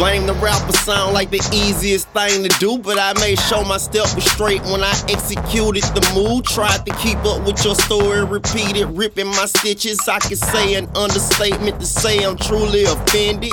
Blame the rapper sound like the easiest thing to do, but I made sure my step was straight when I executed the move. Tried to keep up with your story, repeated, ripping my stitches. I can say an understatement to say I'm truly offended.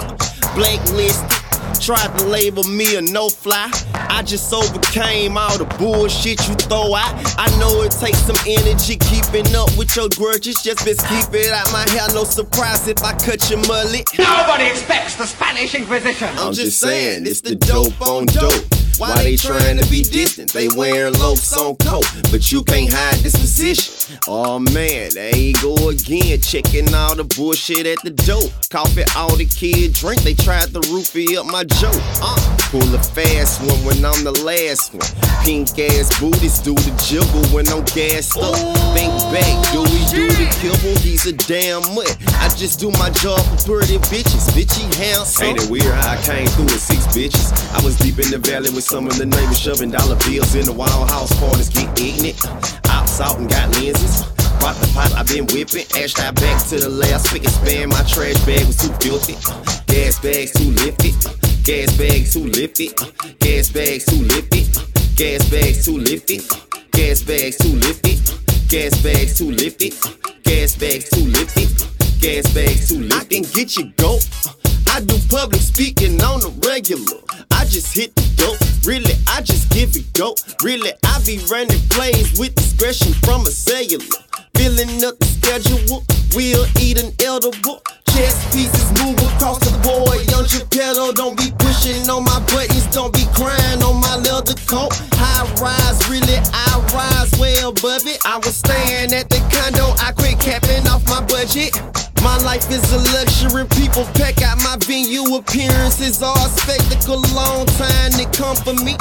Blacklisted. Tried to label me a no fly. I just overcame all the bullshit you throw out. I know it takes some energy keeping up with your grudges. Just best keep it out my hair. No surprise if I cut your mullet. Nobody expects the Spanish Inquisition. I'm just saying, it's the dope on dope. Why they trying to be distant? They wearing loafs on coat, but you can't hide this position. Oh man, there you go again, checking all the bullshit at the door. Coffee all the kid drink, they tried to roofie up my joke. Uh, pull a fast one when I'm the last one. Pink ass booties do the jiggle when I'm gassed up. Think back, do we do the kibble? He's a damn mutt. I just do my job for pretty bitches, bitchy handsome. Ain't it weird how I came through with six bitches? I was deep in the valley with some of the neighbors shoving dollar bills in the wild house parties, get ignorant. Ops out and got lenses. Brought the pot, I been whipping. Ashed out back to the last spick and span. My trash bag was too filthy. Gas bags too lifted. Gas bags too lifted. Uh, gas bags too lifted. Uh, gas bags too lifted. Uh, gas bags too lifted. Gas bags too lifted. Gas bags too lifted. Gas bags too lifted. I can get you go. I do public speaking on the regular. I just hit the dope. Really, I just give it go. Really, I be running plays with discretion from a cellular. Filling up the schedule, we'll eat an edible. Chess pieces move don't be crying on my leather coat. High rise, really, I rise well above it. I was staying at the condo, I quit capping off my budget. My life is a luxury. People peck out my venue appearances. All spectacle, long time to come for me.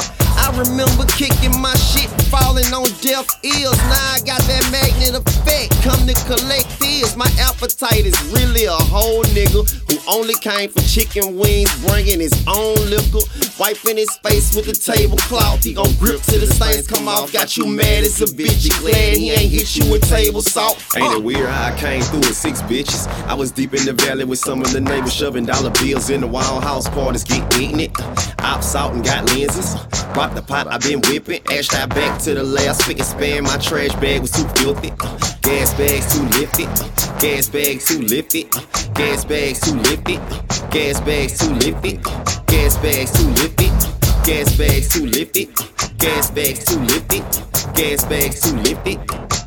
I remember kicking my shit, falling on deaf ears. Now I got that magnet effect. Come to collect fears. My appetite is really a whole nigga who only came for chicken wings, bringing his own liquor. Wiping his face with a tablecloth. He gon' grip till the stains come off. Got you mad as a bitch. You glad he ain't hit you with table salt. Ain't it uh. weird how I came through with six bitches? I was deep in the valley with some of the neighbors shoving dollar bills in the wild house parties, get eating it. Ops out and got lenses. Brought the pot, I've been whipping. Ashed out back to the last spick and span. My trash bag was too filthy. Uh. Gas bags too lifted. Uh. Gas bags too lifted. Uh. Gas bags too lifted. Gas bags too lifted. Gas bags too lifted. Gas bags too lifted. Gas bags too lifted. Gas bags too lifted.